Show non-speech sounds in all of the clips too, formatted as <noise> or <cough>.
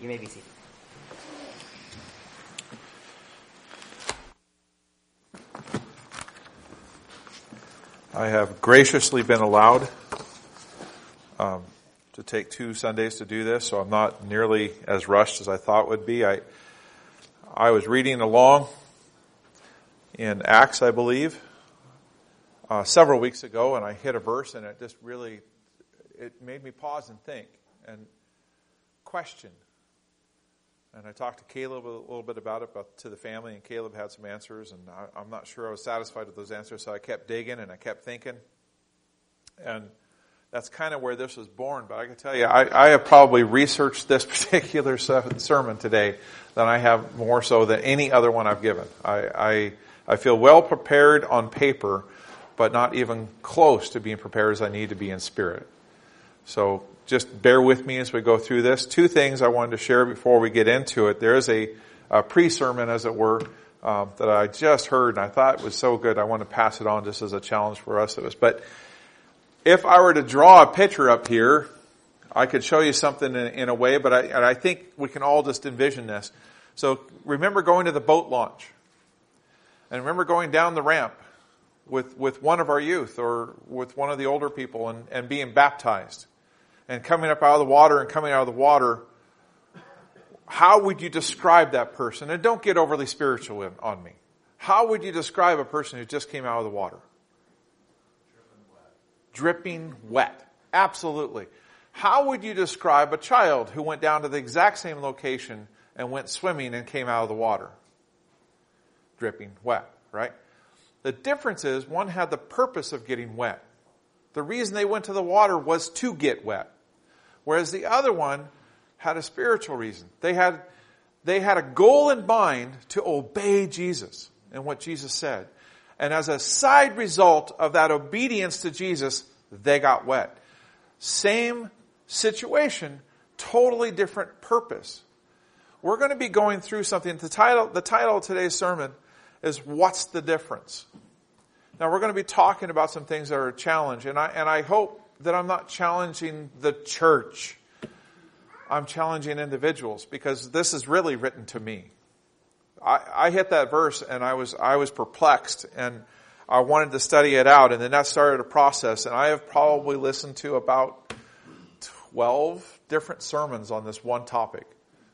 You may be seated. I have graciously been allowed um, to take two Sundays to do this, so I'm not nearly as rushed as I thought would be. I I was reading along in Acts, I believe, uh, several weeks ago, and I hit a verse, and it just really it made me pause and think and question. And I talked to Caleb a little bit about it, but to the family, and Caleb had some answers, and I, I'm not sure I was satisfied with those answers, so I kept digging and I kept thinking. And that's kind of where this was born. But I can tell you, I, I have probably researched this <laughs> particular sermon today than I have more so than any other one I've given. I, I, I feel well prepared on paper, but not even close to being prepared as I need to be in spirit. So just bear with me as we go through this. Two things I wanted to share before we get into it. There is a, a pre-sermon, as it were, um, that I just heard, and I thought was so good. I want to pass it on just as a challenge for us. of us. But if I were to draw a picture up here, I could show you something in, in a way, but I, I think we can all just envision this. So remember going to the boat launch, and remember going down the ramp with with one of our youth or with one of the older people and, and being baptized and coming up out of the water and coming out of the water, how would you describe that person? And don't get overly spiritual on me. How would you describe a person who just came out of the water? Dripping wet. Dripping wet. Absolutely. How would you describe a child who went down to the exact same location and went swimming and came out of the water? Dripping wet, right? The difference is one had the purpose of getting wet. The reason they went to the water was to get wet. Whereas the other one had a spiritual reason. They had, they had a goal in mind to obey Jesus and what Jesus said. And as a side result of that obedience to Jesus, they got wet. Same situation, totally different purpose. We're going to be going through something. The title, the title of today's sermon is What's the Difference? Now we're going to be talking about some things that are a challenge, and I, and I hope that I'm not challenging the church. I'm challenging individuals because this is really written to me. I, I hit that verse and I was, I was perplexed and I wanted to study it out and then that started a process and I have probably listened to about 12 different sermons on this one topic.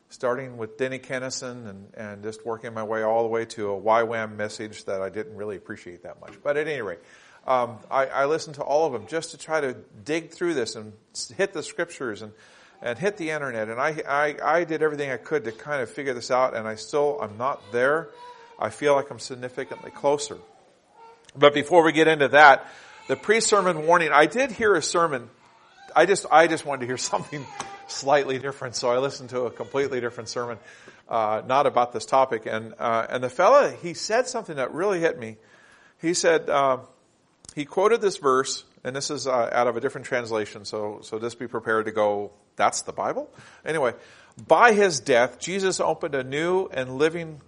Starting with Denny Kenaston and, and just working my way all the way to a YWAM message that I didn't really appreciate that much. But at any rate, um, I, I, listened to all of them just to try to dig through this and hit the scriptures and, and hit the internet. And I, I, I did everything I could to kind of figure this out, and I still, I'm not there. I feel like I'm significantly closer. But before we get into that, the pre-sermon warning, I did hear a sermon. I just, I just wanted to hear <laughs> something slightly different, so I listened to a completely different sermon, uh, not about this topic. And, uh, and the fella, he said something that really hit me. He said, uh, he quoted this verse, and this is uh, out of a different translation, so, so just be prepared to go, that's the Bible? Anyway, by his death, Jesus opened a new and living,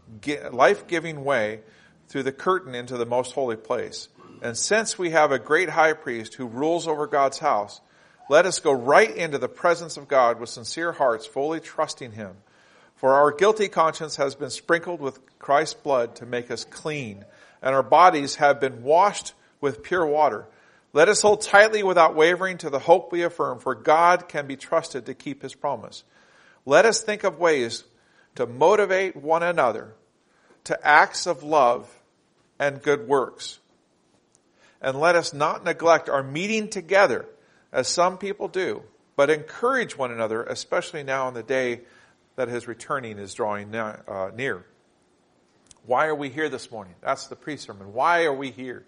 life-giving way through the curtain into the most holy place. And since we have a great high priest who rules over God's house, let us go right into the presence of God with sincere hearts, fully trusting him. For our guilty conscience has been sprinkled with Christ's blood to make us clean, and our bodies have been washed with pure water. Let us hold tightly without wavering to the hope we affirm, for God can be trusted to keep his promise. Let us think of ways to motivate one another to acts of love and good works. And let us not neglect our meeting together as some people do, but encourage one another, especially now in the day that his returning is drawing uh, near. Why are we here this morning? That's the pre-sermon. Why are we here?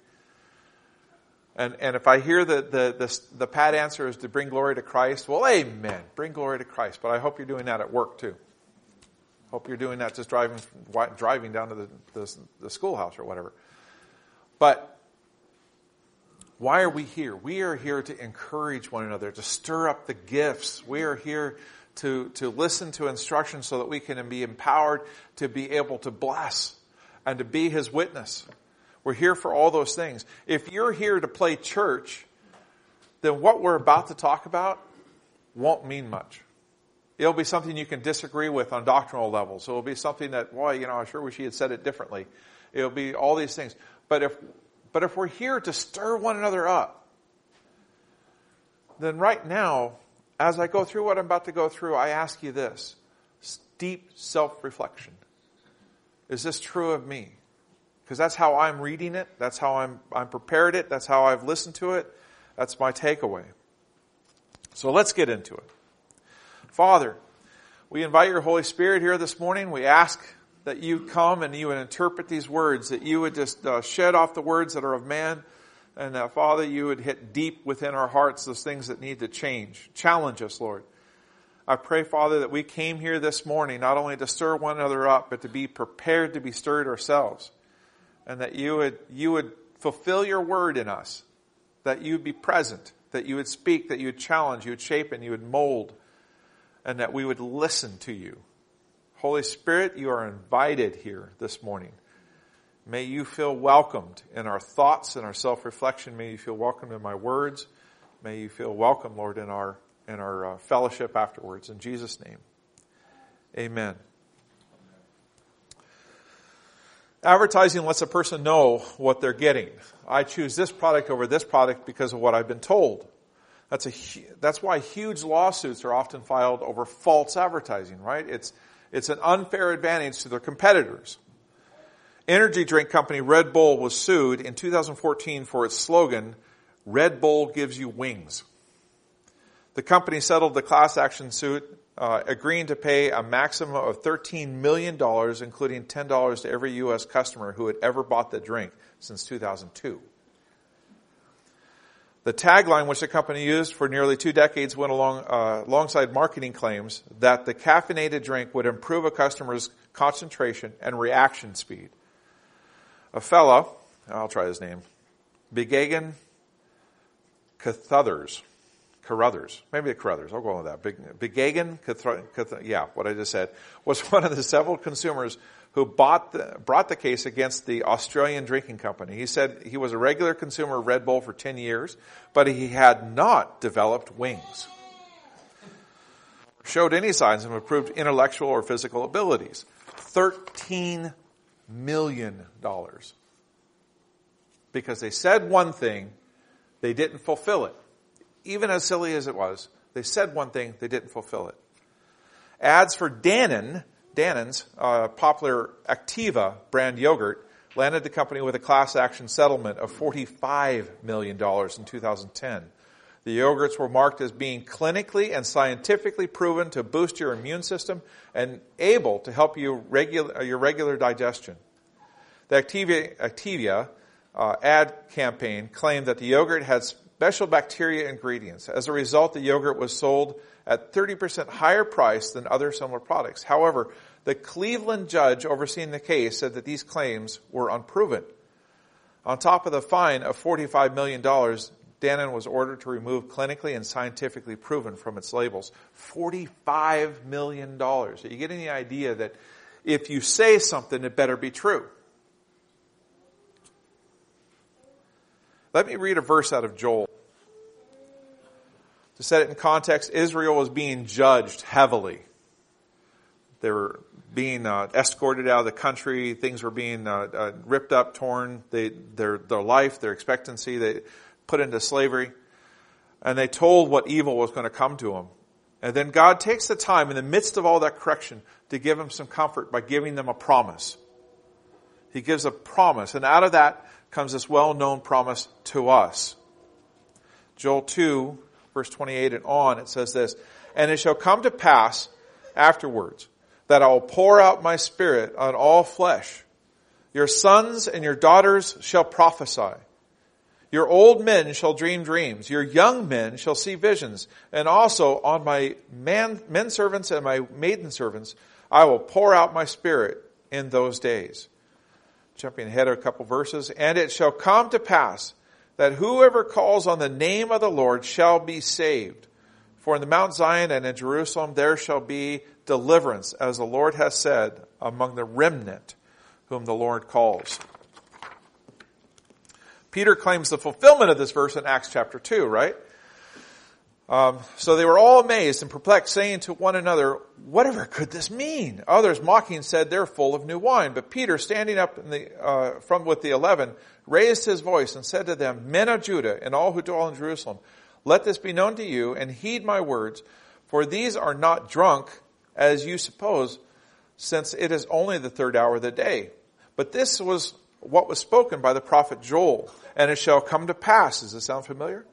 And, and if I hear the, the, the, the pat answer is to bring glory to Christ, well, amen. Bring glory to Christ. But I hope you're doing that at work too. Hope you're doing that just driving, driving down to the, the, the schoolhouse or whatever. But why are we here? We are here to encourage one another, to stir up the gifts. We are here to, to listen to instruction so that we can be empowered to be able to bless and to be His witness. We're here for all those things. If you're here to play church, then what we're about to talk about won't mean much. It'll be something you can disagree with on doctrinal levels. It'll be something that, boy, you know, I sure wish he had said it differently. It'll be all these things. But if, but if we're here to stir one another up, then right now, as I go through what I'm about to go through, I ask you this deep self reflection. Is this true of me? Because that's how I'm reading it. That's how I'm, I'm prepared it. That's how I've listened to it. That's my takeaway. So let's get into it. Father, we invite your Holy Spirit here this morning. We ask that you come and you would interpret these words, that you would just uh, shed off the words that are of man, and that, Father, you would hit deep within our hearts those things that need to change. Challenge us, Lord. I pray, Father, that we came here this morning not only to stir one another up, but to be prepared to be stirred ourselves. And that you would, you would fulfill your word in us. That you would be present. That you would speak. That you would challenge. You would shape and you would mold. And that we would listen to you. Holy Spirit, you are invited here this morning. May you feel welcomed in our thoughts and our self-reflection. May you feel welcomed in my words. May you feel welcome, Lord, in our in our uh, fellowship afterwards. In Jesus' name, Amen. Advertising lets a person know what they're getting. I choose this product over this product because of what I've been told. That's a that's why huge lawsuits are often filed over false advertising, right? It's it's an unfair advantage to their competitors. Energy drink company Red Bull was sued in 2014 for its slogan, Red Bull gives you wings. The company settled the class action suit, uh, agreeing to pay a maximum of $13 million, including $10 to every U.S. customer who had ever bought the drink since 2002. The tagline, which the company used for nearly two decades, went along uh, alongside marketing claims that the caffeinated drink would improve a customer's concentration and reaction speed. A fella, I'll try his name, Begagan Cathuthers, Carruthers, maybe the Carruthers, I'll go with that. Begagan, yeah, what I just said, was <laughs> one of the several consumers who bought the, brought the case against the Australian drinking company. He said he was a regular consumer of Red Bull for 10 years, but he had not developed wings. Showed any signs of improved intellectual or physical abilities. $13 million. Because they said one thing, they didn't fulfill it. Even as silly as it was, they said one thing, they didn't fulfill it. Ads for Dannon Dannon's uh, popular Activia brand yogurt landed the company with a class action settlement of $45 million in 2010. The yogurts were marked as being clinically and scientifically proven to boost your immune system and able to help you regular, your regular digestion. The Activia, Activia uh, ad campaign claimed that the yogurt had special bacteria ingredients. As a result, the yogurt was sold at 30% higher price than other similar products. However, the Cleveland judge overseeing the case said that these claims were unproven. On top of the fine of $45 million, Dannon was ordered to remove clinically and scientifically proven from its labels. $45 million. Are you getting the idea that if you say something, it better be true? Let me read a verse out of Joel. To set it in context, Israel was being judged heavily. They were being uh, escorted out of the country. Things were being uh, uh, ripped up, torn. They, their, their life, their expectancy, they put into slavery. And they told what evil was going to come to them. And then God takes the time in the midst of all that correction to give them some comfort by giving them a promise. He gives a promise. And out of that comes this well-known promise to us. Joel 2, verse 28 and on, it says this, And it shall come to pass afterwards that I will pour out my spirit on all flesh. Your sons and your daughters shall prophesy. Your old men shall dream dreams. Your young men shall see visions. And also on my man, men servants and my maiden servants, I will pour out my spirit in those days. Jumping ahead a couple verses. And it shall come to pass that whoever calls on the name of the Lord shall be saved. For in the Mount Zion and in Jerusalem there shall be deliverance, as the Lord has said, among the remnant whom the Lord calls. Peter claims the fulfillment of this verse in Acts chapter 2, right? Um, so they were all amazed and perplexed, saying to one another, "Whatever could this mean?" Others, mocking, said, "They're full of new wine." But Peter, standing up the, uh, from with the eleven, raised his voice and said to them, "Men of Judah and all who dwell in Jerusalem, let this be known to you, and heed my words, for these are not drunk as you suppose, since it is only the third hour of the day. But this was what was spoken by the prophet Joel, and it shall come to pass. Does this sound familiar?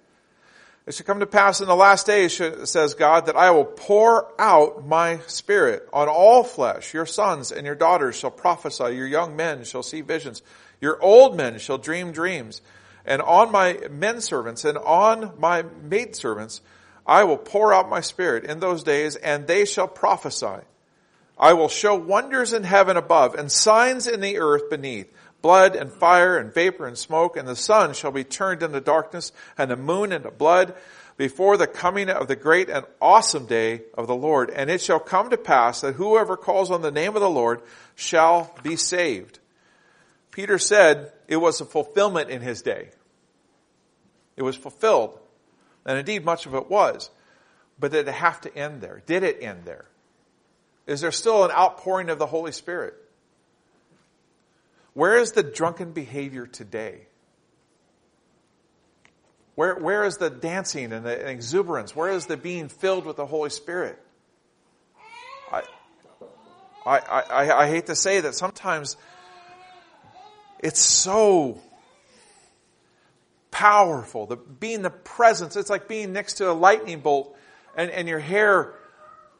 It shall come to pass in the last days, says God, that I will pour out my spirit on all flesh. Your sons and your daughters shall prophesy. Your young men shall see visions. Your old men shall dream dreams. And on my men servants and on my maid servants, I will pour out my spirit in those days and they shall prophesy. I will show wonders in heaven above and signs in the earth beneath blood and fire and vapor and smoke, and the sun shall be turned into darkness and the moon into blood before the coming of the great and awesome day of the Lord. And it shall come to pass that whoever calls on the name of the Lord shall be saved. Peter said it was a fulfillment in his day. It was fulfilled. And indeed, much of it was. But did it have to end there? Did it end there? Is there still an outpouring of the Holy Spirit? Where is the drunken behavior today? Where, where is the dancing and the exuberance? Where is the being filled with the Holy Spirit? I, I, I, I hate to say that sometimes it's so powerful. The, being the presence, it's like being next to a lightning bolt and, and your hair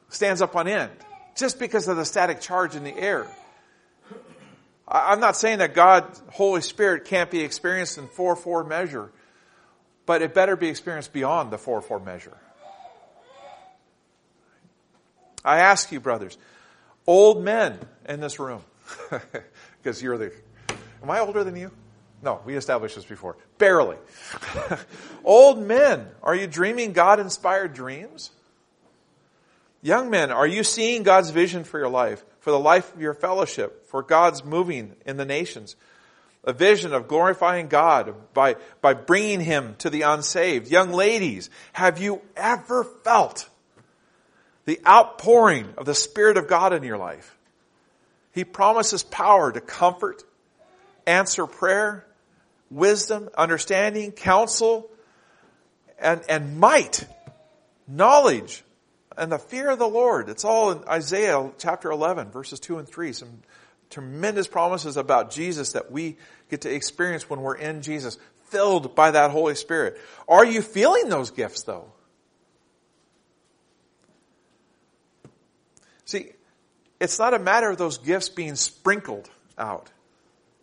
stands up on end just because of the static charge in the air. I'm not saying that God, Holy Spirit can't be experienced in 4-4 measure, but it better be experienced beyond the 4-4 measure. I ask you, brothers, old men in this room, <laughs> because you're the, am I older than you? No, we established this before. Barely. <laughs> old men, are you dreaming God inspired dreams? Young men, are you seeing God's vision for your life? For the life of your fellowship, for God's moving in the nations. A vision of glorifying God by, by bringing Him to the unsaved. Young ladies, have you ever felt the outpouring of the Spirit of God in your life? He promises power to comfort, answer prayer, wisdom, understanding, counsel, and, and might, knowledge, and the fear of the Lord. It's all in Isaiah chapter 11, verses 2 and 3. Some tremendous promises about Jesus that we get to experience when we're in Jesus, filled by that Holy Spirit. Are you feeling those gifts though? See, it's not a matter of those gifts being sprinkled out.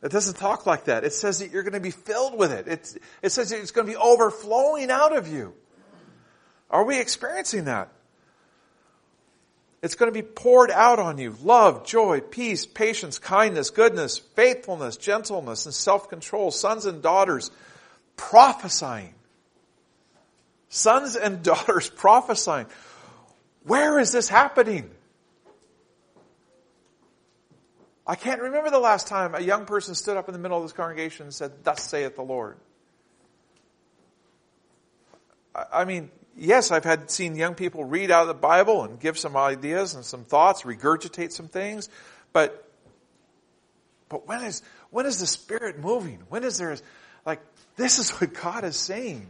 It doesn't talk like that. It says that you're going to be filled with it. It's, it says it's going to be overflowing out of you. Are we experiencing that? It's going to be poured out on you. Love, joy, peace, patience, kindness, goodness, faithfulness, gentleness, and self-control. Sons and daughters prophesying. Sons and <laughs> daughters prophesying. Where is this happening? I can't remember the last time a young person stood up in the middle of this congregation and said, Thus saith the Lord. I mean, yes, I've had seen young people read out of the Bible and give some ideas and some thoughts, regurgitate some things, but but when is when is the Spirit moving? When is there like this is what God is saying?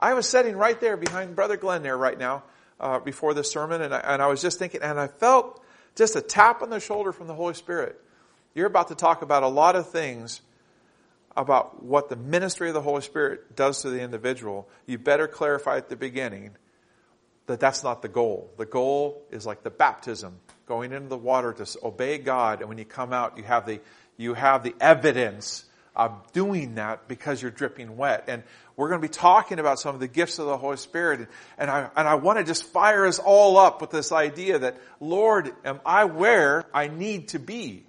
I was sitting right there behind Brother Glenn there right now uh, before the sermon, and I, and I was just thinking, and I felt just a tap on the shoulder from the Holy Spirit. You're about to talk about a lot of things about what the ministry of the Holy Spirit does to the individual, you better clarify at the beginning that that's not the goal. The goal is like the baptism, going into the water to obey God, and when you come out, you have the, you have the evidence of doing that because you're dripping wet. And we're going to be talking about some of the gifts of the Holy Spirit. And I, and I want to just fire us all up with this idea that, Lord, am I where I need to be?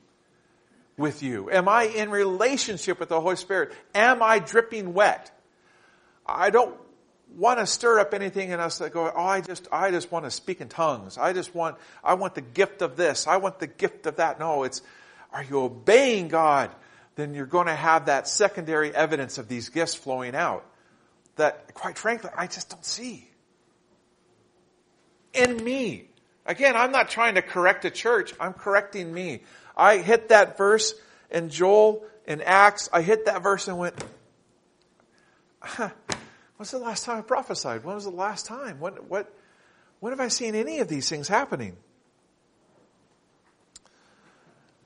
With you? Am I in relationship with the Holy Spirit? Am I dripping wet? I don't want to stir up anything in us that go, oh, I just, I just want to speak in tongues. I just want, I want the gift of this. I want the gift of that. No, it's, are you obeying God? Then you're going to have that secondary evidence of these gifts flowing out that, quite frankly, I just don't see. in me. Again, I'm not trying to correct a church. I'm correcting me. I hit that verse in Joel in Acts. I hit that verse and went, huh, when's the last time I prophesied? When was the last time? When, what, when have I seen any of these things happening?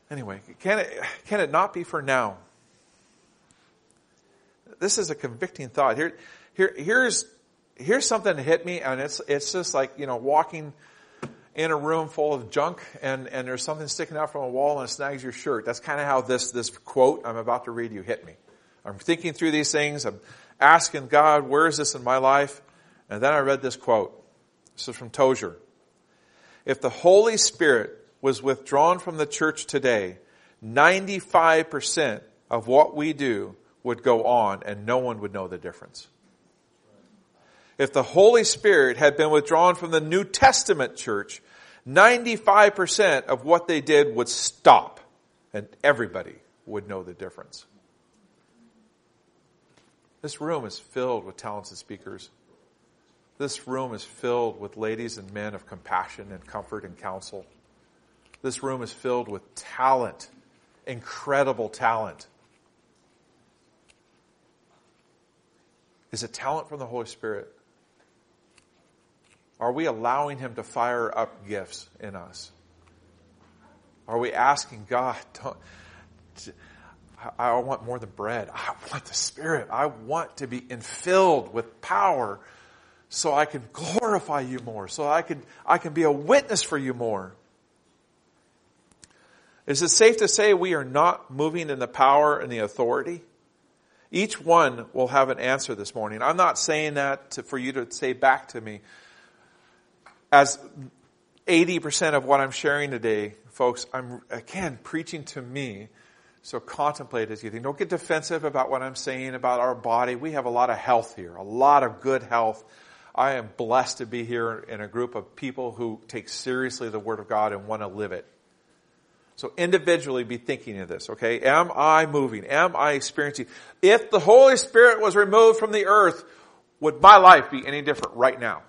Anyway, can it, can it not be for now? This is a convicting thought. Here, here, here's, here's something that hit me, and it's, it's just like, you know, walking in a room full of junk and, and there's something sticking out from a wall and it snags your shirt. That's kind of how this, this quote I'm about to read you hit me. I'm thinking through these things. I'm asking God, where is this in my life? And then I read this quote. This is from Tozer. If the Holy Spirit was withdrawn from the church today, 95% of what we do would go on and no one would know the difference. If the Holy Spirit had been withdrawn from the New Testament church, 95% of what they did would stop and everybody would know the difference. This room is filled with talented speakers. This room is filled with ladies and men of compassion and comfort and counsel. This room is filled with talent, incredible talent. Is it talent from the Holy Spirit? Are we allowing Him to fire up gifts in us? Are we asking God, I want more than bread. I want the Spirit. I want to be infilled with power so I can glorify you more, so I can, I can be a witness for you more. Is it safe to say we are not moving in the power and the authority? Each one will have an answer this morning. I'm not saying that to, for you to say back to me. As 80% of what I'm sharing today, folks, I'm again preaching to me. So contemplate as you think. Don't get defensive about what I'm saying about our body. We have a lot of health here, a lot of good health. I am blessed to be here in a group of people who take seriously the Word of God and want to live it. So individually be thinking of this, okay? Am I moving? Am I experiencing? If the Holy Spirit was removed from the earth, would my life be any different right now?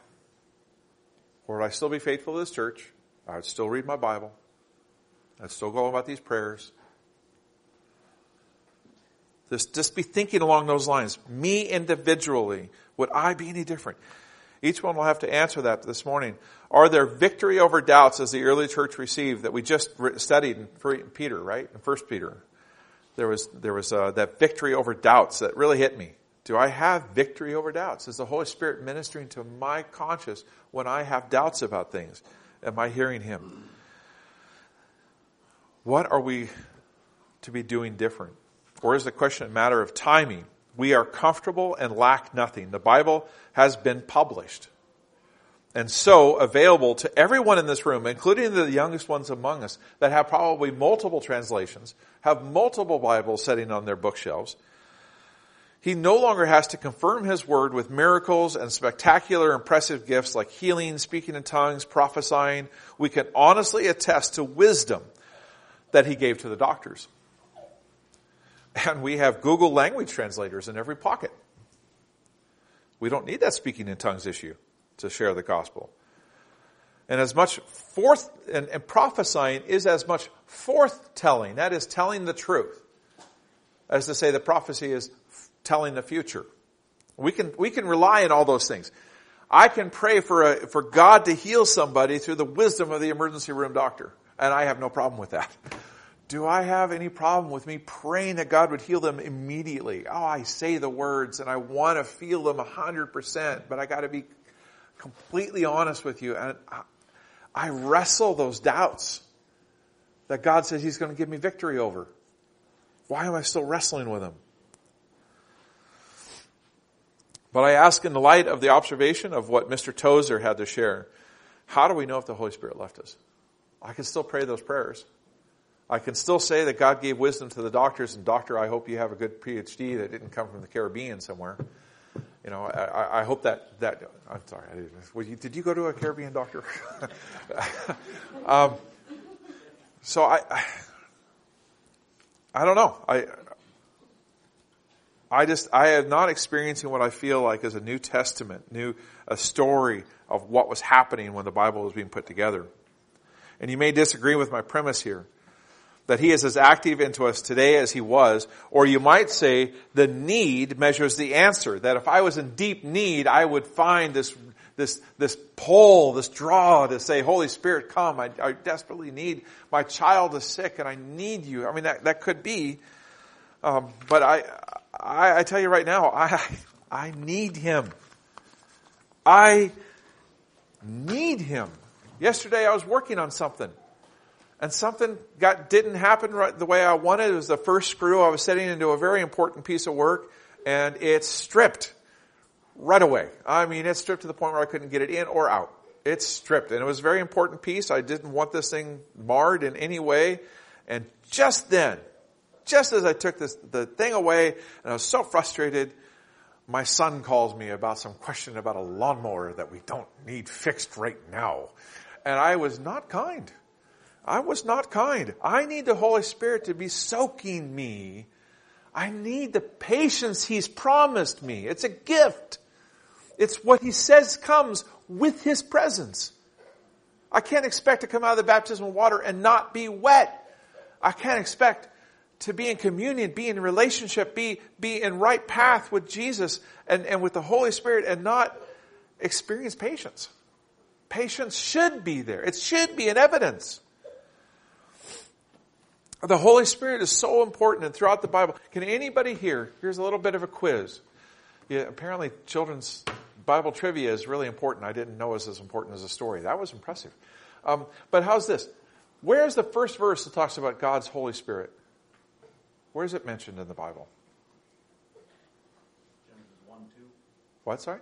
Or would I still be faithful to this church? I would still read my Bible. I'd still go about these prayers. Just, just be thinking along those lines. Me individually, would I be any different? Each one will have to answer that this morning. Are there victory over doubts as the early church received that we just studied in Peter, right? In First Peter. There was, there was uh, that victory over doubts that really hit me. Do I have victory over doubts? Is the Holy Spirit ministering to my conscience when I have doubts about things? Am I hearing Him? What are we to be doing different? Or is the question a matter of timing? We are comfortable and lack nothing. The Bible has been published. And so available to everyone in this room, including the youngest ones among us that have probably multiple translations, have multiple Bibles sitting on their bookshelves. He no longer has to confirm his word with miracles and spectacular, impressive gifts like healing, speaking in tongues, prophesying. We can honestly attest to wisdom that he gave to the doctors. And we have Google language translators in every pocket. We don't need that speaking in tongues issue to share the gospel. And as much forth, and, and prophesying is as much forth telling, that is telling the truth, as to say the prophecy is telling the future. We can, we can rely on all those things. I can pray for a, for God to heal somebody through the wisdom of the emergency room doctor. And I have no problem with that. Do I have any problem with me praying that God would heal them immediately? Oh, I say the words and I want to feel them 100%, but I got to be completely honest with you. And I, I wrestle those doubts that God says He's going to give me victory over. Why am I still wrestling with them? But I ask in the light of the observation of what Mr. Tozer had to share, how do we know if the Holy Spirit left us? I can still pray those prayers. I can still say that God gave wisdom to the doctors, and doctor, I hope you have a good PhD that didn't come from the Caribbean somewhere. You know, I, I hope that that I'm sorry. You, did you go to a Caribbean doctor? <laughs> um, so I, I, I don't know. I I just, I am not experiencing what I feel like is a New Testament, new, a story of what was happening when the Bible was being put together. And you may disagree with my premise here, that he is as active into us today as he was, or you might say the need measures the answer, that if I was in deep need, I would find this, this, this pull, this draw to say, Holy Spirit, come, I, I desperately need, my child is sick and I need you. I mean, that, that could be, um, but I, I, I tell you right now, I, I need him. I need him. Yesterday I was working on something and something got, didn't happen right the way I wanted. It was the first screw. I was setting into a very important piece of work and it stripped right away. I mean, it stripped to the point where I couldn't get it in or out. It's stripped and it was a very important piece. I didn't want this thing marred in any way. And just then, just as I took this, the thing away and I was so frustrated, my son calls me about some question about a lawnmower that we don't need fixed right now. And I was not kind. I was not kind. I need the Holy Spirit to be soaking me. I need the patience He's promised me. It's a gift. It's what He says comes with His presence. I can't expect to come out of the baptismal water and not be wet. I can't expect to be in communion, be in relationship, be, be in right path with Jesus and, and with the Holy Spirit and not experience patience. Patience should be there. It should be an evidence. The Holy Spirit is so important and throughout the Bible. Can anybody here, here's a little bit of a quiz. Yeah, apparently children's Bible trivia is really important. I didn't know it was as important as a story. That was impressive. Um, but how's this? Where's the first verse that talks about God's Holy Spirit? Where is it mentioned in the Bible? Genesis 1 2. What, sorry?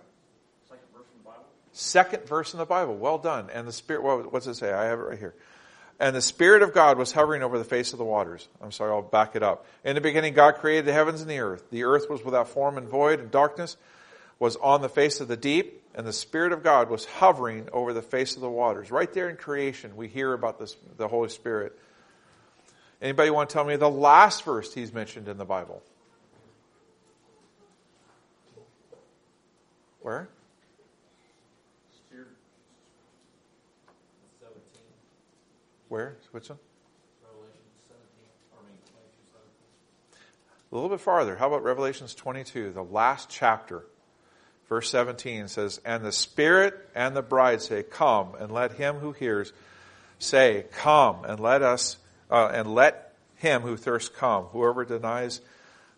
Second verse in the Bible. Second verse in the Bible. Well done. And the Spirit, what, what's it say? I have it right here. And the Spirit of God was hovering over the face of the waters. I'm sorry, I'll back it up. In the beginning, God created the heavens and the earth. The earth was without form and void, and darkness was on the face of the deep, and the Spirit of God was hovering over the face of the waters. Right there in creation, we hear about this, the Holy Spirit. Anybody want to tell me the last verse he's mentioned in the Bible? Where? 17. Where? Which one? Revelation 17. I mean 22 17. A little bit farther. How about Revelations 22, the last chapter? Verse 17 says, And the Spirit and the bride say, Come, and let him who hears say, Come, and let us, uh, and let him who thirsts come. Whoever denies,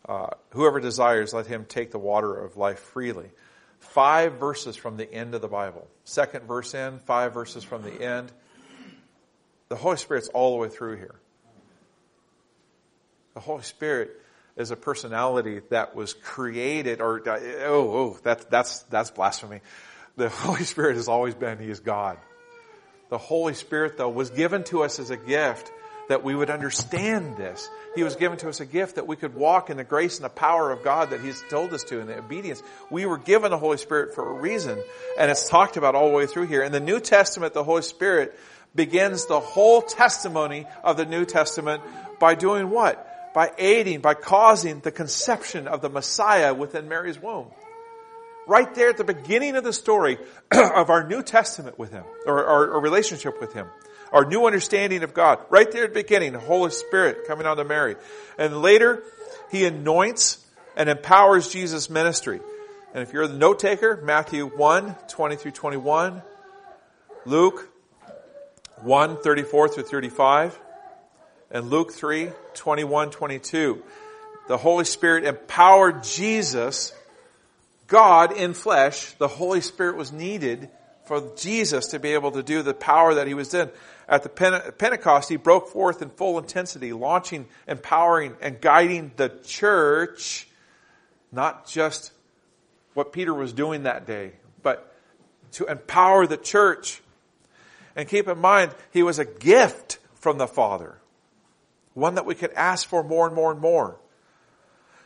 uh, whoever desires, let him take the water of life freely. Five verses from the end of the Bible. Second verse in, five verses from the end. The Holy Spirit's all the way through here. The Holy Spirit is a personality that was created, or oh, oh, that, that's that's blasphemy. The <laughs> Holy Spirit has always been; He is God. The Holy Spirit, though, was given to us as a gift that we would understand this. He was given to us a gift that we could walk in the grace and the power of God that He's told us to in the obedience. We were given the Holy Spirit for a reason, and it's talked about all the way through here. In the New Testament, the Holy Spirit begins the whole testimony of the New Testament by doing what? By aiding, by causing the conception of the Messiah within Mary's womb. Right there at the beginning of the story <clears throat> of our New Testament with Him, or our relationship with Him our new understanding of God. Right there at the beginning, the Holy Spirit coming on to Mary. And later, He anoints and empowers Jesus' ministry. And if you're the note taker, Matthew 1, 20 through 21, Luke 1, 34 through 35, and Luke 3, 21, 22. The Holy Spirit empowered Jesus, God in flesh. The Holy Spirit was needed for Jesus to be able to do the power that he was in. At the Pentecost, he broke forth in full intensity, launching, empowering, and guiding the church, not just what Peter was doing that day, but to empower the church. And keep in mind, he was a gift from the Father, one that we could ask for more and more and more.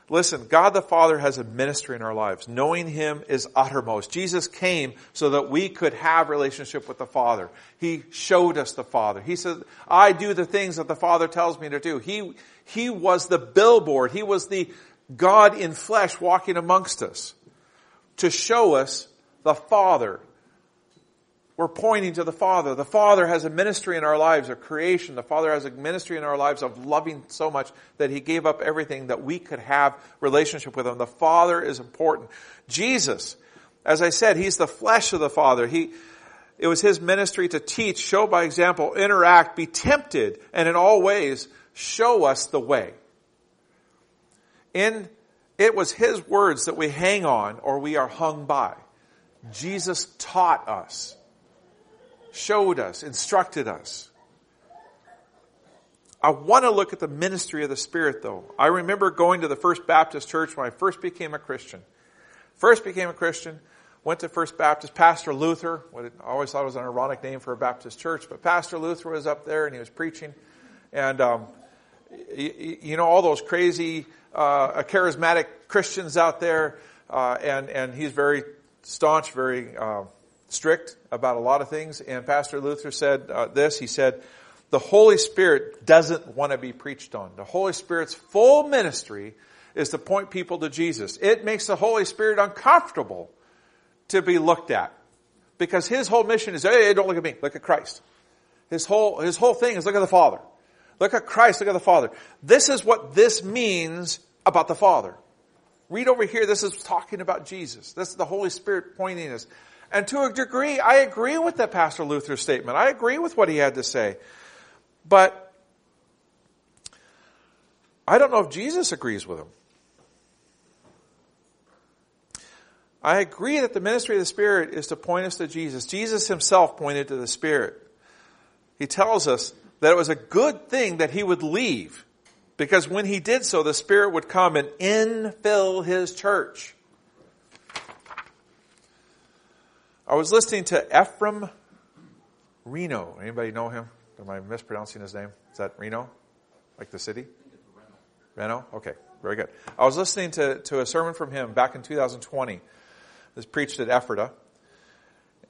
Listen, God the Father has a ministry in our lives. Knowing Him is uttermost. Jesus came so that we could have relationship with the Father. He showed us the Father. He said, I do the things that the Father tells me to do. He, He was the billboard. He was the, God in flesh walking amongst us to show us the Father. We're pointing to the Father. The Father has a ministry in our lives of creation. The Father has a ministry in our lives of loving so much that He gave up everything that we could have relationship with Him. The Father is important. Jesus, as I said, He's the flesh of the Father. He, it was His ministry to teach, show by example, interact, be tempted, and in all ways show us the way. In, it was His words that we hang on or we are hung by. Jesus taught us showed us, instructed us. I want to look at the ministry of the Spirit though. I remember going to the First Baptist Church when I first became a Christian. First became a Christian, went to First Baptist, Pastor Luther, what I always thought was an ironic name for a Baptist church, but Pastor Luther was up there and he was preaching. And, um, you, you, know, all those crazy, uh, charismatic Christians out there, uh, and, and he's very staunch, very, uh, strict about a lot of things. And Pastor Luther said uh, this. He said, the Holy Spirit doesn't want to be preached on. The Holy Spirit's full ministry is to point people to Jesus. It makes the Holy Spirit uncomfortable to be looked at. Because his whole mission is, hey, don't look at me, look at Christ. His whole, his whole thing is look at the Father. Look at Christ, look at the Father. This is what this means about the Father. Read over here, this is talking about Jesus. This is the Holy Spirit pointing us. And to a degree, I agree with that Pastor Luther's statement. I agree with what he had to say. But I don't know if Jesus agrees with him. I agree that the ministry of the Spirit is to point us to Jesus. Jesus himself pointed to the Spirit. He tells us that it was a good thing that he would leave because when he did so, the Spirit would come and infill his church. I was listening to Ephraim Reno. Anybody know him? Am I mispronouncing his name? Is that Reno? Like the city? Reno? Okay, very good. I was listening to, to a sermon from him back in 2020. It was preached at Ephrata.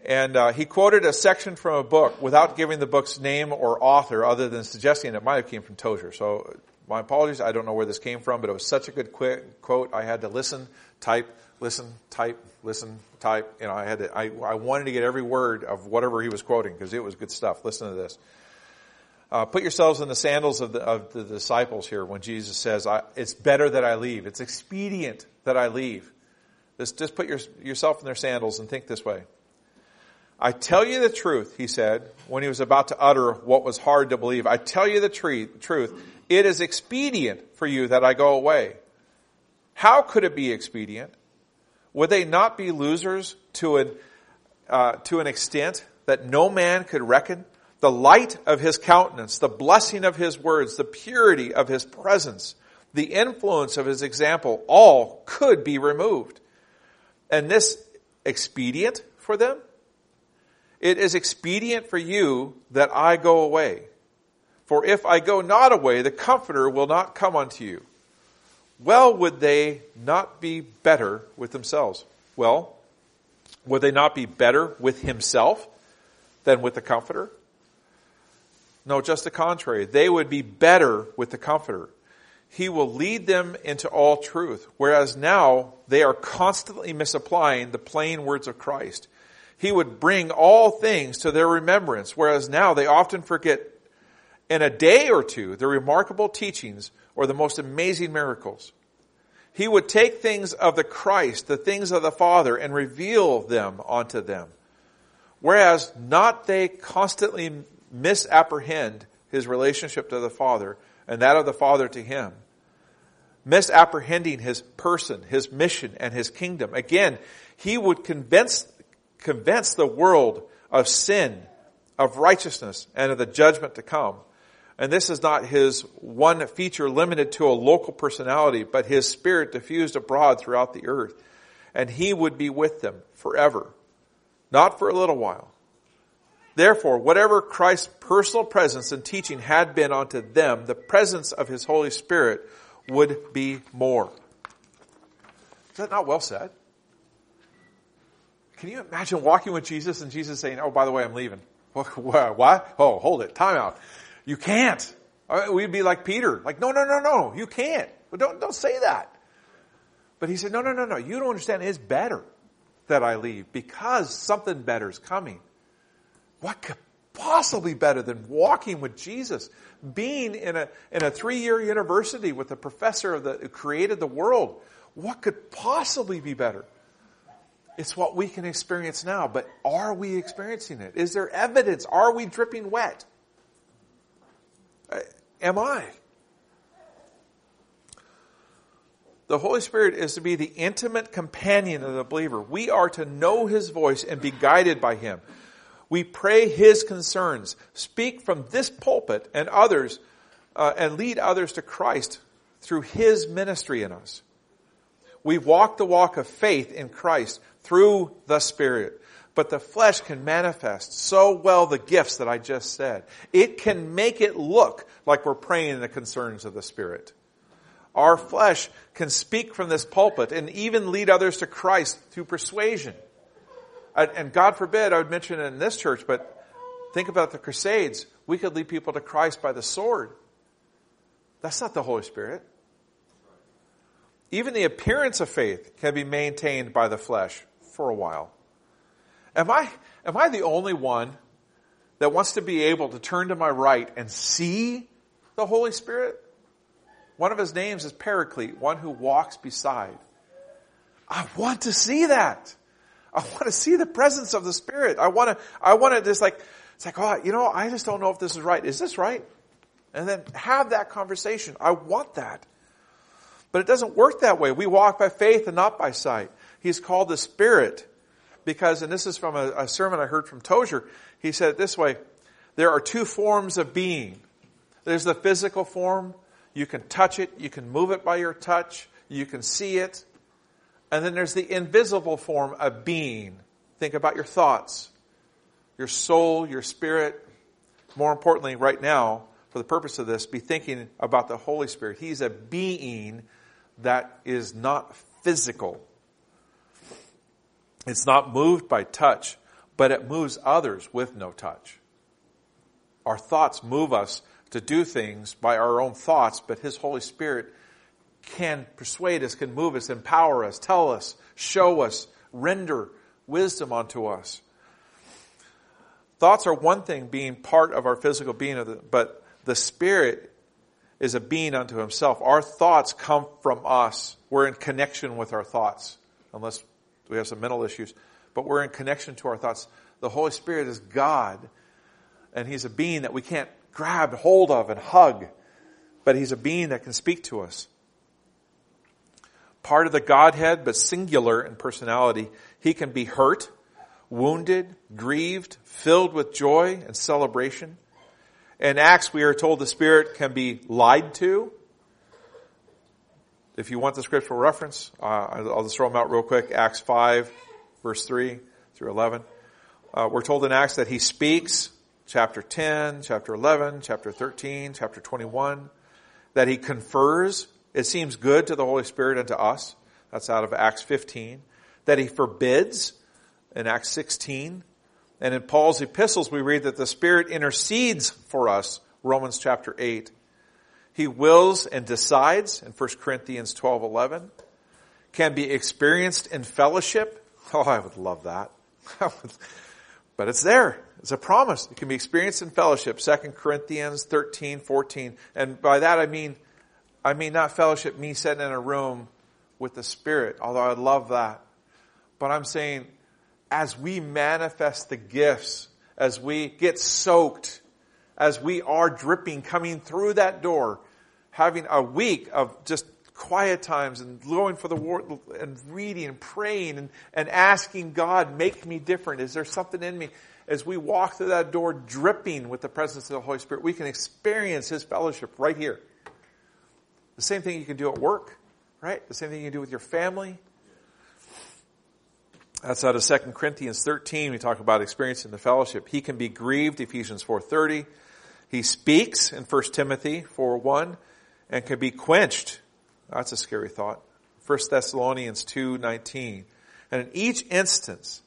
And uh, he quoted a section from a book without giving the book's name or author other than suggesting it might have came from Tozer. So my apologies, I don't know where this came from, but it was such a good quote. I had to listen, type, listen, type, listen, type. You know, I had to, I, I wanted to get every word of whatever he was quoting because it was good stuff. Listen to this. Uh, put yourselves in the sandals of the, of the disciples here when Jesus says, it's better that I leave. It's expedient that I leave. Just, just put your, yourself in their sandals and think this way. I tell you the truth, he said, when he was about to utter what was hard to believe. I tell you the truth. It is expedient for you that I go away. How could it be expedient? Would they not be losers to an, uh, to an extent that no man could reckon? The light of his countenance, the blessing of his words, the purity of his presence, the influence of his example, all could be removed. And this expedient for them? It is expedient for you that I go away. For if I go not away, the Comforter will not come unto you. Well, would they not be better with themselves? Well, would they not be better with himself than with the Comforter? No, just the contrary. They would be better with the Comforter. He will lead them into all truth, whereas now they are constantly misapplying the plain words of Christ. He would bring all things to their remembrance, whereas now they often forget in a day or two the remarkable teachings or the most amazing miracles. He would take things of the Christ, the things of the Father, and reveal them unto them. Whereas not they constantly misapprehend his relationship to the Father and that of the Father to him. Misapprehending his person, his mission, and his kingdom. Again, he would convince, convince the world of sin, of righteousness, and of the judgment to come. And this is not his one feature limited to a local personality, but his spirit diffused abroad throughout the earth. And he would be with them forever, not for a little while. Therefore, whatever Christ's personal presence and teaching had been unto them, the presence of his Holy Spirit would be more. Is that not well said? Can you imagine walking with Jesus and Jesus saying, Oh, by the way, I'm leaving? <laughs> What? Oh, hold it. Time out. You can't. We'd be like Peter, like, no, no, no, no, you can't. Don't, don't say that. But he said, no, no, no, no. You don't understand. It's better that I leave because something better is coming. What could possibly be better than walking with Jesus? Being in a, in a three year university with the professor of the, who created the world. What could possibly be better? It's what we can experience now, but are we experiencing it? Is there evidence? Are we dripping wet? Am I? The Holy Spirit is to be the intimate companion of the believer. We are to know His voice and be guided by Him. We pray His concerns, speak from this pulpit and others, uh, and lead others to Christ through His ministry in us. We walk the walk of faith in Christ through the Spirit. But the flesh can manifest so well the gifts that I just said. It can make it look like we're praying in the concerns of the Spirit. Our flesh can speak from this pulpit and even lead others to Christ through persuasion. And God forbid I would mention it in this church, but think about the Crusades. We could lead people to Christ by the sword. That's not the Holy Spirit. Even the appearance of faith can be maintained by the flesh for a while. Am I, am I the only one that wants to be able to turn to my right and see the Holy Spirit? One of his names is Paraclete, one who walks beside. I want to see that. I want to see the presence of the Spirit. I want to, I want to just like, it's like, oh, you know, I just don't know if this is right. Is this right? And then have that conversation. I want that. But it doesn't work that way. We walk by faith and not by sight. He's called the Spirit because, and this is from a, a sermon I heard from Tozer, he said it this way, there are two forms of being. There's the physical form you can touch it. You can move it by your touch. You can see it. And then there's the invisible form of being. Think about your thoughts, your soul, your spirit. More importantly, right now, for the purpose of this, be thinking about the Holy Spirit. He's a being that is not physical. It's not moved by touch, but it moves others with no touch. Our thoughts move us to do things by our own thoughts, but His Holy Spirit can persuade us, can move us, empower us, tell us, show us, render wisdom unto us. Thoughts are one thing being part of our physical being, but the Spirit is a being unto himself. Our thoughts come from us. We're in connection with our thoughts, unless we have some mental issues, but we're in connection to our thoughts. The Holy Spirit is God, and He's a being that we can't grab hold of and hug, but he's a being that can speak to us. Part of the Godhead, but singular in personality, he can be hurt, wounded, grieved, filled with joy and celebration. In Acts, we are told the Spirit can be lied to. If you want the scriptural reference, uh, I'll just throw them out real quick. Acts 5, verse 3 through 11. Uh, we're told in Acts that he speaks, chapter 10, chapter 11, chapter 13, chapter 21, that he confers. It seems good to the Holy Spirit and to us. That's out of Acts 15. That he forbids in Acts 16. And in Paul's epistles, we read that the Spirit intercedes for us, Romans chapter 8. He wills and decides in 1 Corinthians 12, 11. Can be experienced in fellowship. Oh, I would love that. <laughs> but it's there. It's a promise. It can be experienced in fellowship. 2 Corinthians 13, 14. And by that I mean, I mean not fellowship, me sitting in a room with the Spirit, although I love that. But I'm saying, as we manifest the gifts, as we get soaked, as we are dripping coming through that door, having a week of just quiet times and going for the word and reading and praying and, and asking God, make me different. Is there something in me? as we walk through that door dripping with the presence of the Holy Spirit, we can experience His fellowship right here. The same thing you can do at work, right? The same thing you can do with your family. That's out of 2 Corinthians 13. We talk about experiencing the fellowship. He can be grieved, Ephesians 4.30. He speaks in 1 Timothy 4.1 and can be quenched. That's a scary thought. 1 Thessalonians 2.19. And in each instance,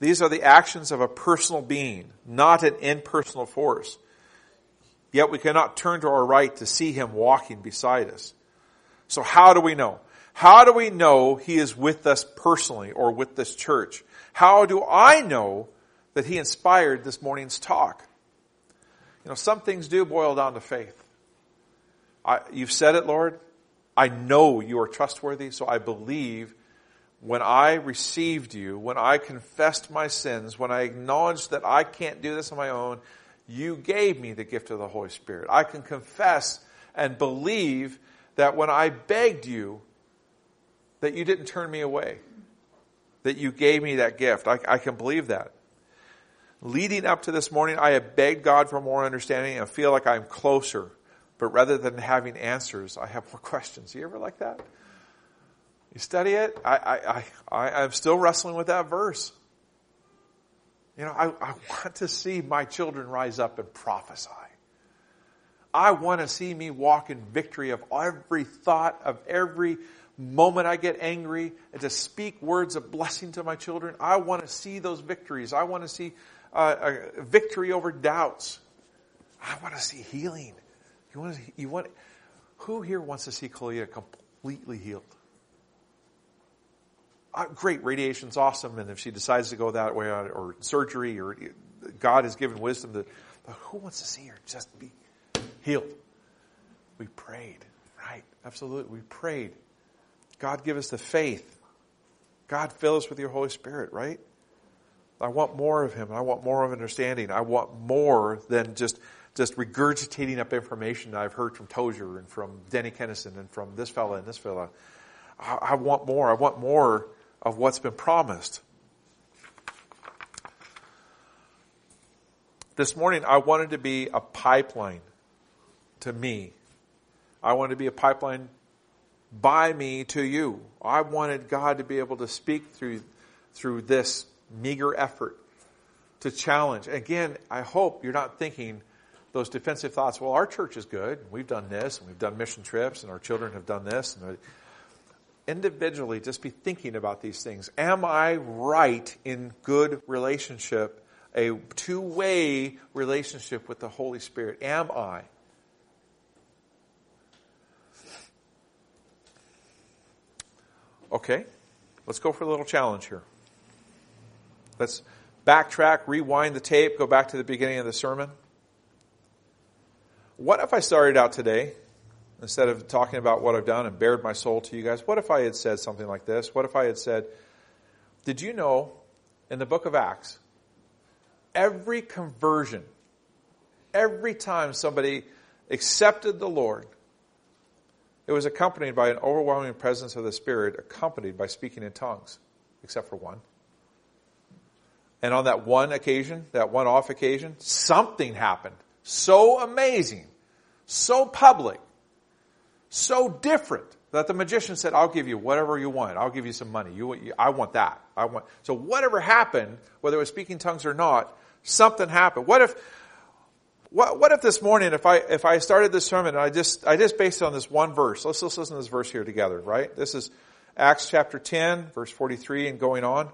these are the actions of a personal being, not an impersonal force. Yet we cannot turn to our right to see him walking beside us. So how do we know? How do we know He is with us personally or with this church? How do I know that He inspired this morning's talk? You know, some things do boil down to faith. I, you've said it, Lord. I know you are trustworthy, so I believe when I received you, when I confessed my sins, when I acknowledged that I can't do this on my own, you gave me the gift of the Holy Spirit. I can confess and believe that when I begged you, that you didn't turn me away, that you gave me that gift. I, I can believe that. Leading up to this morning, I have begged God for more understanding and feel like I'm closer. But rather than having answers, I have more <laughs> questions. You ever like that? You study it? I, I, I, I'm still wrestling with that verse. You know, I, I want to see my children rise up and prophesy. I want to see me walk in victory of every thought, of every moment I get angry, and to speak words of blessing to my children. I want to see those victories. I want to see uh, a victory over doubts. I want to see healing. You want to, you want, who here wants to see Kalia completely healed? Uh, great, radiation's awesome, and if she decides to go that way, or, or surgery, or God has given wisdom, to, but who wants to see her just be healed? We prayed, right? Absolutely, we prayed. God give us the faith. God fill us with your Holy Spirit, right? I want more of Him. I want more of understanding. I want more than just just regurgitating up information I've heard from Tozer and from Denny Kenaston and from this fella and this fella. I, I want more. I want more of what's been promised. This morning, I wanted to be a pipeline to me. I wanted to be a pipeline by me to you. I wanted God to be able to speak through, through this meager effort to challenge. Again, I hope you're not thinking those defensive thoughts, well, our church is good. We've done this, and we've done mission trips, and our children have done this. And individually, just be thinking about these things. Am I right in good relationship, a two way relationship with the Holy Spirit? Am I? Okay, let's go for a little challenge here. Let's backtrack, rewind the tape, go back to the beginning of the sermon. What if I started out today, instead of talking about what I've done and bared my soul to you guys, what if I had said something like this? What if I had said, Did you know in the book of Acts, every conversion, every time somebody accepted the Lord, it was accompanied by an overwhelming presence of the Spirit, accompanied by speaking in tongues, except for one. And on that one occasion, that one off occasion, something happened. So amazing, so public, so different that the magician said, I'll give you whatever you want. I'll give you some money. You, you, I want that. I want. So whatever happened, whether it was speaking tongues or not, something happened. What if, what, what if this morning, if I, if I started this sermon and I just, I just based it on this one verse. Let's, let's listen to this verse here together, right? This is Acts chapter 10, verse 43 and going on.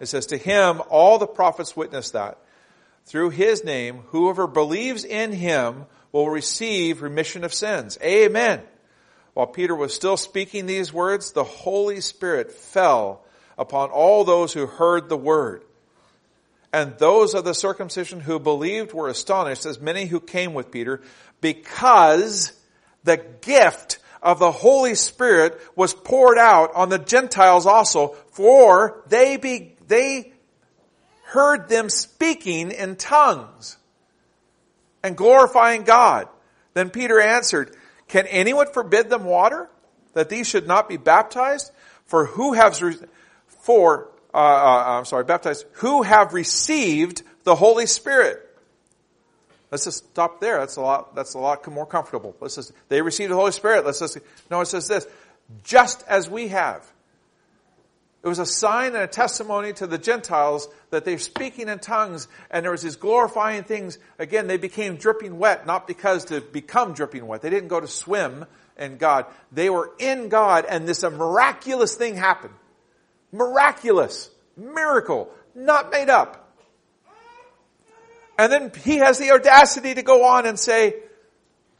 It says, to him, all the prophets witness that through his name, whoever believes in him will receive remission of sins. Amen. While Peter was still speaking these words, the Holy Spirit fell upon all those who heard the word. And those of the circumcision who believed were astonished, as many who came with Peter, because the gift of the Holy Spirit was poured out on the Gentiles also, for they be, they heard them speaking in tongues and glorifying God. Then Peter answered, Can anyone forbid them water that these should not be baptized? For who has re- for uh, uh, I'm sorry, baptized who have received the Holy Spirit? Let's just stop there. That's a lot. That's a lot more comfortable. Let's just they received the Holy Spirit. Let's just no. It says this, just as we have. It was a sign and a testimony to the Gentiles that they're speaking in tongues and there was these glorifying things. Again, they became dripping wet, not because to become dripping wet. They didn't go to swim in God. They were in God and this a miraculous thing happened. Miraculous. Miracle. Not made up. And then he has the audacity to go on and say,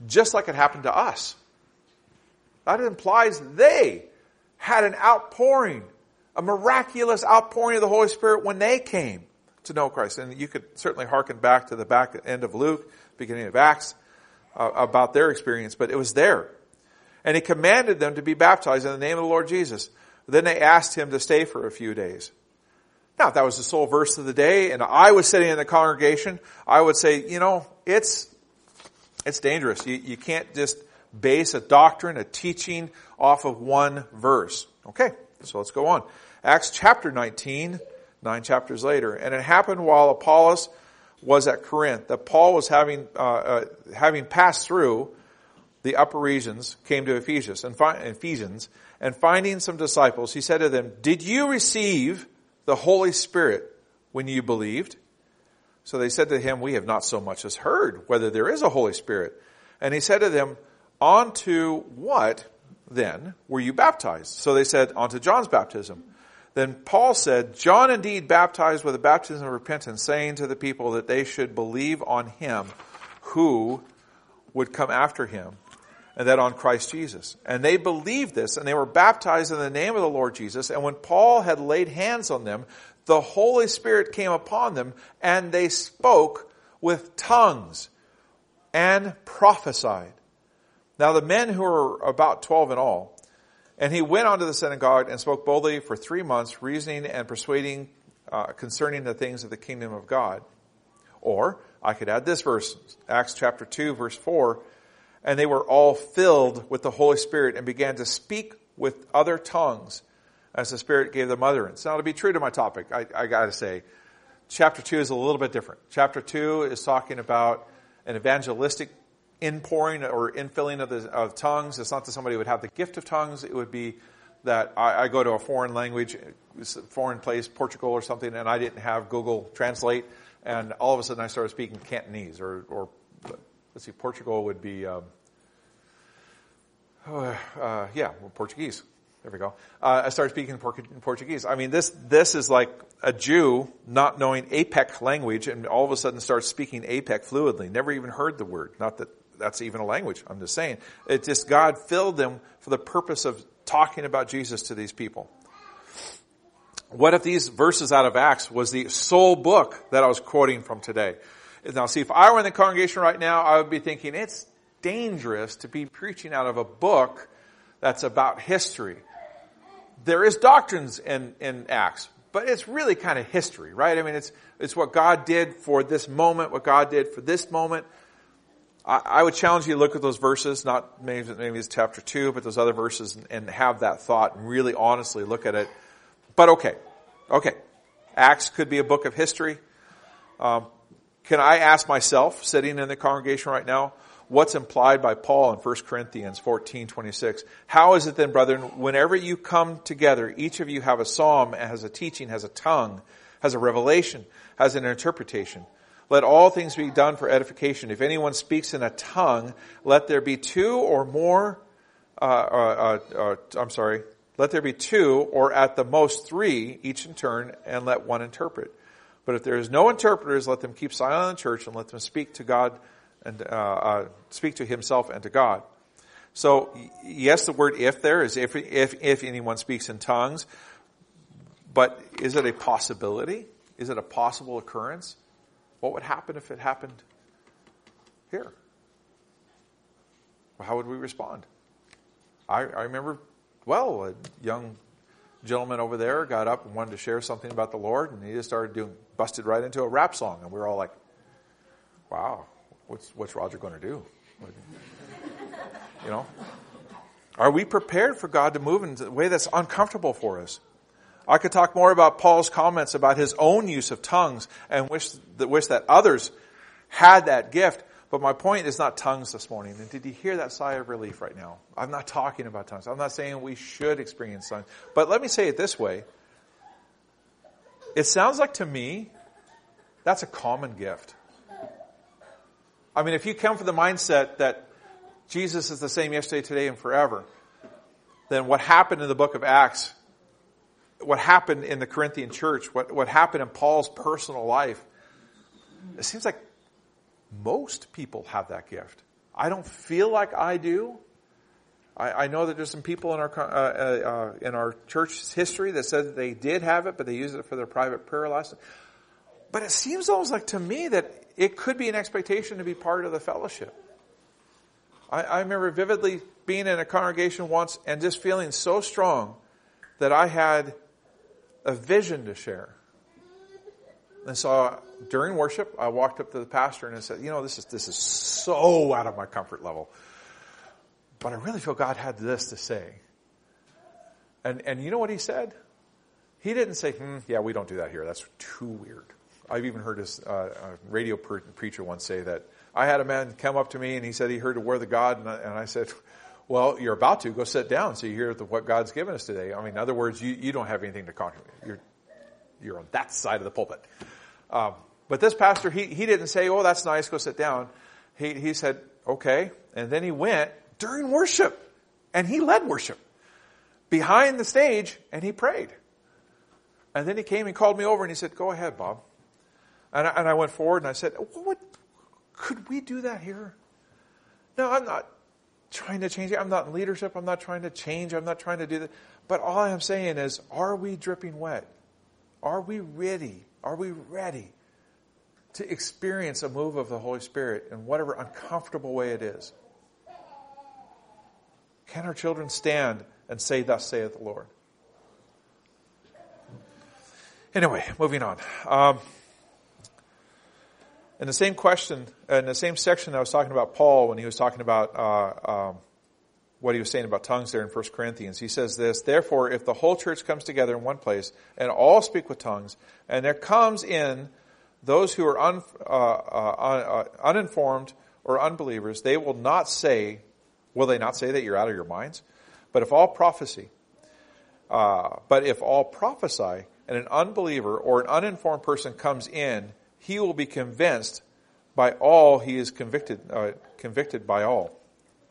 just like it happened to us. That implies they had an outpouring, a miraculous outpouring of the Holy Spirit when they came to know Christ. And you could certainly hearken back to the back end of Luke, beginning of Acts, uh, about their experience, but it was there. And he commanded them to be baptized in the name of the Lord Jesus. Then they asked him to stay for a few days. Now, that was the sole verse of the day, and I was sitting in the congregation, I would say, you know, it's it's dangerous. You, you can't just base a doctrine, a teaching off of one verse. Okay, so let's go on. Acts chapter 19, nine chapters later. And it happened while Apollos was at Corinth that Paul was having, uh, uh, having passed through the upper regions, came to Ephesians and, fi- Ephesians, and finding some disciples, he said to them, Did you receive the Holy Spirit when you believed? So they said to him, We have not so much as heard whether there is a Holy Spirit. And he said to them, Onto what then were you baptized? So they said, Onto John's baptism. Then Paul said, John indeed baptized with a baptism of repentance, saying to the people that they should believe on him who would come after him, and that on Christ Jesus. And they believed this, and they were baptized in the name of the Lord Jesus. And when Paul had laid hands on them, the Holy Spirit came upon them, and they spoke with tongues and prophesied. Now the men who were about twelve in all, and he went on to the synagogue and spoke boldly for three months, reasoning and persuading uh, concerning the things of the kingdom of God. Or I could add this verse, Acts chapter 2 verse 4, and they were all filled with the Holy Spirit and began to speak with other tongues as the Spirit gave them utterance. Now to be true to my topic, I, I gotta say, chapter 2 is a little bit different. Chapter 2 is talking about an evangelistic inpouring or infilling of, the, of tongues. It's not that somebody would have the gift of tongues. It would be that I, I, go to a foreign language, foreign place, Portugal or something, and I didn't have Google Translate, and all of a sudden I started speaking Cantonese, or, or let's see, Portugal would be, um, uh, uh, yeah, Portuguese. There we go. Uh, I started speaking Portuguese. I mean, this this is like a Jew not knowing APEC language, and all of a sudden starts speaking APEC fluidly. Never even heard the word. Not that that's even a language. I'm just saying. It just God filled them for the purpose of talking about Jesus to these people. What if these verses out of Acts was the sole book that I was quoting from today? Now, see, if I were in the congregation right now, I would be thinking it's dangerous to be preaching out of a book that's about history there is doctrines in, in Acts, but it's really kind of history, right? I mean, it's, it's what God did for this moment, what God did for this moment. I, I would challenge you to look at those verses, not maybe, maybe it's chapter two, but those other verses and, and have that thought and really honestly look at it. But okay, okay. Acts could be a book of history. Um, can I ask myself, sitting in the congregation right now, what's implied by Paul in 1 Corinthians 14, 26. How is it then, brethren, whenever you come together, each of you have a psalm, has a teaching, has a tongue, has a revelation, has an interpretation. Let all things be done for edification. If anyone speaks in a tongue, let there be two or more, uh, uh, uh, uh I'm sorry, let there be two or at the most three, each in turn, and let one interpret. But if there is no interpreters, let them keep silent in the church and let them speak to God and uh, uh, speak to himself and to God. So yes, the word "if" there is if if if anyone speaks in tongues, but is it a possibility? Is it a possible occurrence? What would happen if it happened here? How would we respond? I, I remember, well, a young gentleman over there got up and wanted to share something about the Lord, and he just started doing, busted right into a rap song, and we were all like, "Wow, what's, what's Roger going to do? You know? Are we prepared for God to move in a way that's uncomfortable for us? I could talk more about Paul's comments about his own use of tongues and wish that, wish that others had that gift. But my point is not tongues this morning. And did you hear that sigh of relief right now? I'm not talking about tongues. I'm not saying we should experience tongues. But let me say it this way. It sounds like to me that's a common gift. I mean, if you come from the mindset that Jesus is the same yesterday, today, and forever, then what happened in the book of Acts, what happened in the Corinthian church, what, what happened in Paul's personal life, it seems like most people have that gift. I don't feel like I do, I, I know that there's some people in our uh, uh, uh, in our church history that said that they did have it, but they used it for their private prayer lesson. But it seems almost like to me that it could be an expectation to be part of the fellowship. I, I remember vividly being in a congregation once and just feeling so strong that I had a vision to share. And so during worship, I walked up to the pastor and I said, you know, this is, this is so out of my comfort level. But I really feel God had this to say. And, and you know what he said? He didn't say, hmm, yeah, we don't do that here. That's too weird. I've even heard this uh, radio per- preacher once say that I had a man come up to me and he said he heard a word of God, and I, and I said, well, you're about to go sit down so you hear the, what God's given us today. I mean, in other words, you, you don't have anything to contribute. You're, you're on that side of the pulpit. Um, but this pastor, he, he didn't say, oh, that's nice, go sit down. He, he said, okay. And then he went during worship and he led worship behind the stage and he prayed. And then he came and called me over and he said, go ahead, Bob. And I, and I went forward and I said, what, could we do that here? No, I'm not trying to change it. I'm not in leadership. I'm not trying to change. I'm not trying to do that. But all I'm saying is, are we dripping wet? Are we ready? Are we ready to experience a move of the Holy Spirit in whatever uncomfortable way it is? Can our children stand and say, Thus saith the Lord? Anyway, moving on. Um, in the same question, in the same section, I was talking about Paul when he was talking about uh, um, what he was saying about tongues there in 1 Corinthians. He says this, Therefore, if the whole church comes together in one place and all speak with tongues, and there comes in those who are un, uh, uh, uh uninformed or unbelievers, they will not say, will they not say that you're out of your minds? But if all prophecy, uh, but if all prophesy, and an unbeliever or an uninformed person comes in, he will be convinced by all he is convicted, uh, convicted by all.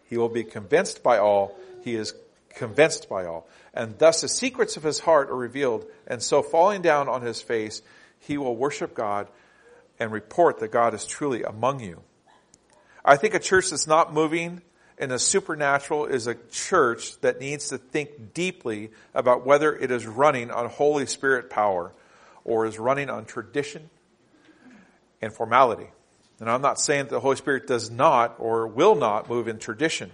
He will be convinced by all, he is convinced by all. And thus the secrets of his heart are revealed, and so falling down on his face, he will worship God and report that God is truly among you. I think a church that's not moving in the supernatural is a church that needs to think deeply about whether it is running on Holy Spirit power or is running on tradition and formality. And I'm not saying that the Holy Spirit does not or will not move in tradition.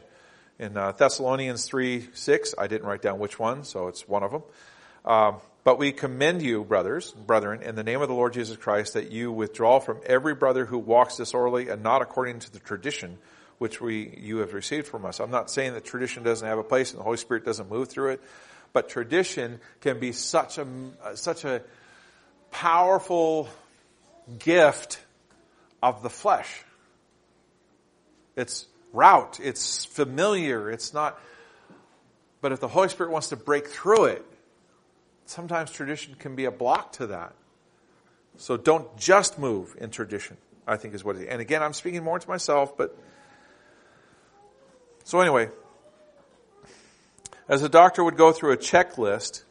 In uh, Thessalonians 3 6, I didn't write down which one, so it's one of them. Um, but we commend you, brothers, brethren, in the name of the Lord Jesus Christ, that you withdraw from every brother who walks disorderly and not according to the tradition which we you have received from us. I'm not saying that tradition doesn't have a place and the Holy Spirit doesn't move through it, but tradition can be such a such a powerful gift of the flesh. It's route, it's familiar, it's not. But if the Holy Spirit wants to break through it, sometimes tradition can be a block to that. So don't just move in tradition, I think is what it is. And again, I'm speaking more to myself, but. So anyway, as a doctor would go through a checklist,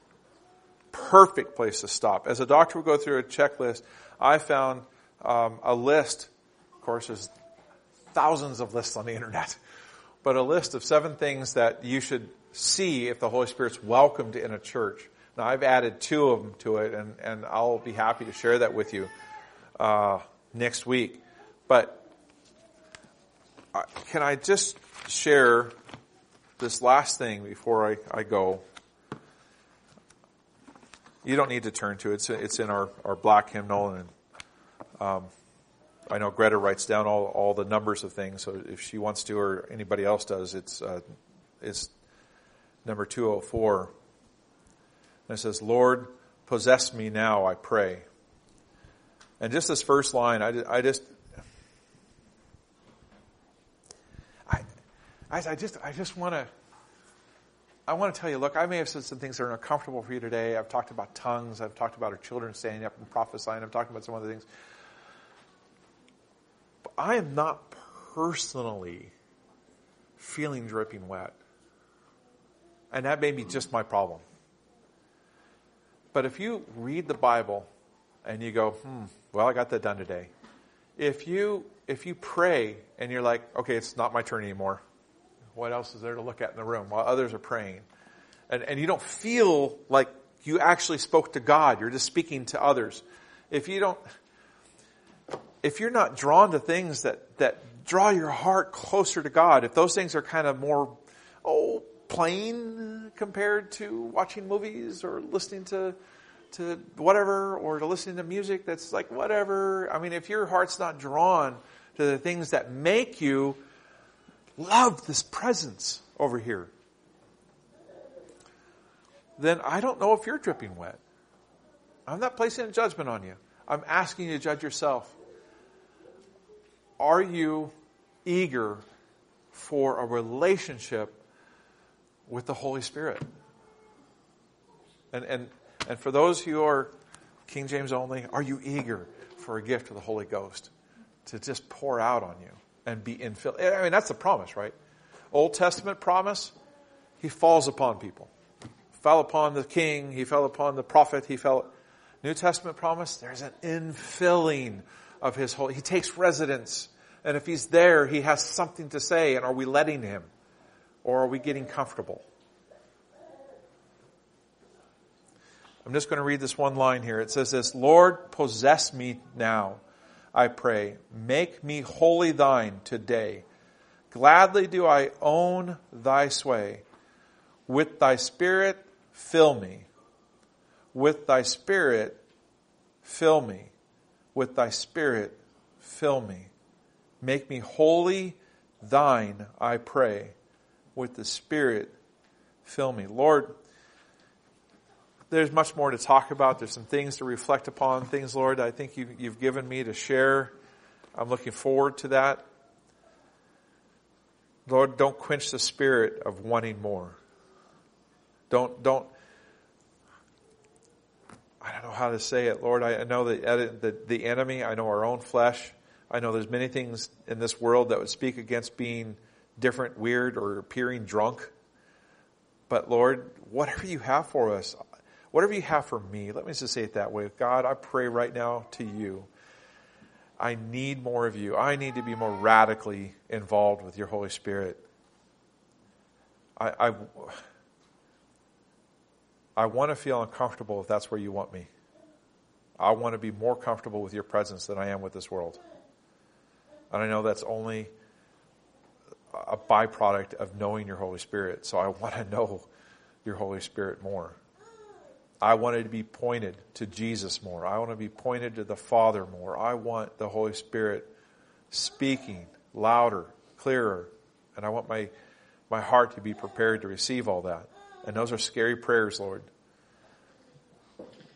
perfect place to stop. As a doctor would go through a checklist, I found um, a list. Of course, there's thousands of lists on the internet, <laughs> but a list of seven things that you should see if the Holy Spirit's welcomed in a church. Now, I've added two of them to it, and, and I'll be happy to share that with you uh, next week. But uh, can I just share this last thing before I, I go? You don't need to turn to it. It's, it's in our, our black hymnal, and um, I know Greta writes down all, all the numbers of things, so if she wants to or anybody else does, it's, uh, it's number 204. And it says, Lord, possess me now, I pray. And just this first line, I, I just, I, I just, I just want to, I want to tell you, look, I may have said some things that are uncomfortable for you today. I've talked about tongues. I've talked about our children standing up and prophesying. I've talked about some other things. I am not personally feeling dripping wet. And that may be just my problem. But if you read the Bible and you go, hmm, well, I got that done today. If you if you pray and you're like, okay, it's not my turn anymore. What else is there to look at in the room while others are praying? And, and you don't feel like you actually spoke to God. You're just speaking to others. If you don't, if you're not drawn to things that, that draw your heart closer to God, if those things are kind of more, oh, plain compared to watching movies or listening to, to whatever, or to listening to music that's like whatever. I mean, if your heart's not drawn to the things that make you love this presence over here, then I don't know if you're dripping wet. I'm not placing a judgment on you. I'm asking you to judge yourself. Are you eager for a relationship with the Holy Spirit? And, and, and for those who are King James only, are you eager for a gift of the Holy Ghost to just pour out on you and be infilled? I mean, that's the promise, right? Old Testament promise, He falls upon people. Fell upon the king, He fell upon the prophet, He fell. New Testament promise, there's an infilling of His Holy. He takes residence. And if He's there, He has something to say. And are we letting Him? Or are we getting comfortable? I'm just going to read this one line here. It says this, Lord, possess me now, I pray. Make me wholly thine today. Gladly do I own thy sway. With thy spirit, fill me. With thy spirit, fill me. With thy spirit, fill me. Make me wholly thine, I pray. With the spirit, fill me. Lord, there's much more to talk about. There's some things to reflect upon. Things, Lord, I think you, you've given me to share. I'm looking forward to that. Lord, don't quench the spirit of wanting more. Don't, don't, I don't know how to say it, Lord. I know that the, the enemy, I know our own flesh. I know there's many things in this world that would speak against being different, weird, or appearing drunk. But Lord, whatever you have for us, whatever you have for me, let me just say it that way. God, I pray right now to you. I need more of you. I need to be more radically involved with your Holy Spirit. I, I, I want to feel uncomfortable if that's where you want me. I want to be more comfortable with your presence than I am with this world. And I know that's only a byproduct of knowing your Holy Spirit. So I want to know your Holy Spirit more. I want to be pointed to Jesus more. I want to be pointed to the Father more. I want the Holy Spirit speaking louder, clearer, and I want my, my heart to be prepared to receive all that. And those are scary prayers, Lord.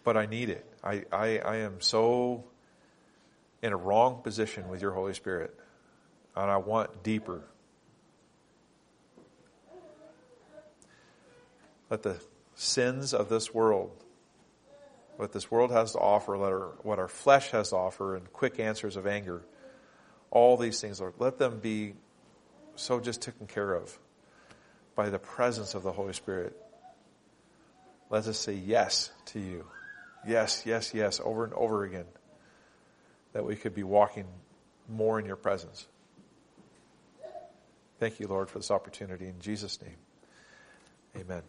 But I need it. I, I, I am so in a wrong position with your Holy Spirit. And I want deeper. Let the sins of this world, what this world has to offer, let our, what our flesh has to offer, and quick answers of anger, all these things, Lord, let them be so just taken care of by the presence of the Holy Spirit. Let us say yes to you. Yes, yes, yes, over and over again. That we could be walking more in your presence. Thank you, Lord, for this opportunity. In Jesus' name, amen.